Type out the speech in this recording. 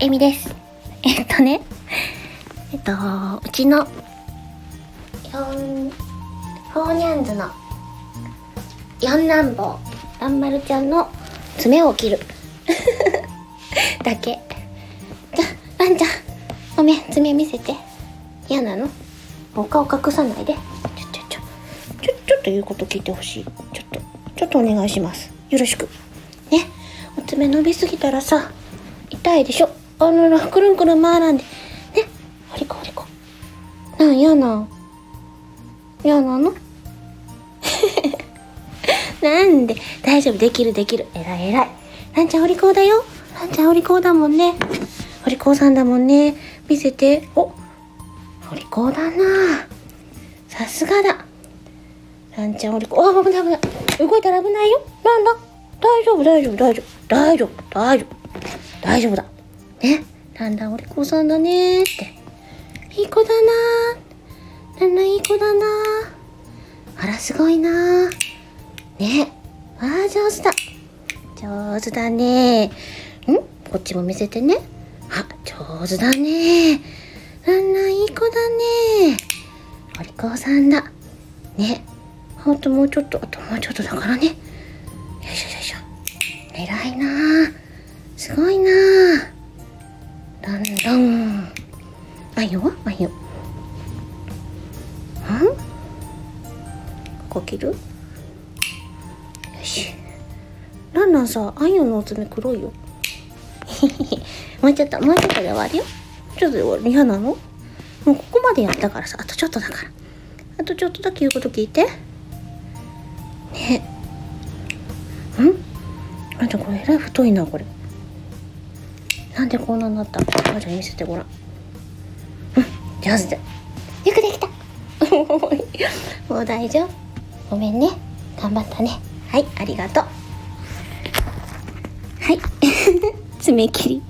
えみです。えっとね、えっと、うちの、四、フォーニャンズの、四男坊、らんまるちゃんの爪を切る。だけ。じゃ、らんちゃん、ごめん、爪見せて。嫌なの？お顔隠さないで。ちょ、ちょ、ちょ、ちょ、ちょっと言うこと聞いてほしい。ちょっと、ちょっとお願いします。よろしく。ね、お爪伸びすぎたらさ、痛いでしょ？あのら、くるんくるん回らんで。ね、ほりこほりこ。なん、嫌なん。嫌なの？なんで？大丈夫、できる？できる。えらいえらい。なんちゃんお利口だよ。なんちゃんお利口だもんね。お利口さんだもんね。見せて。お、お利口だなさすがだ。なんちゃんお利口。あ、危ない危ない。動いたら危ないよ。なんだ大丈夫、大丈夫、大丈夫。大丈夫、大丈夫。大丈夫だ。ね。なんだん、お利口さんだねって。いい子だななんだん、いい子だなあら、すごいなね。ああ、上手だ。上手だね。ん？こっちも見せてね。あ、上手だね。なんだん、いい子だね。お利口さんだ。ね。ほんともうちょっと、あともうちょっとだからね。よいしょよいしょ。偉いなすごいなどん。あよはあいよ。ん？ここ切る？よし。ランランさ、あんよのお爪黒いよ。もうちょっと、もうちょっとで終わるよ。ちょっとで終わる。嫌なの？もうここまでやったからさ、あとちょっとだから。あとちょっとだけ言うこと聞いて。ねん？あんたこれえらい太いな、これ。なんでこんなになった？あ、じゃあ見せてごらん。うん、上手だ。よくできた。もう大丈夫。ごめんね。頑張ったね。はい、ありがとう。はい。爪切り。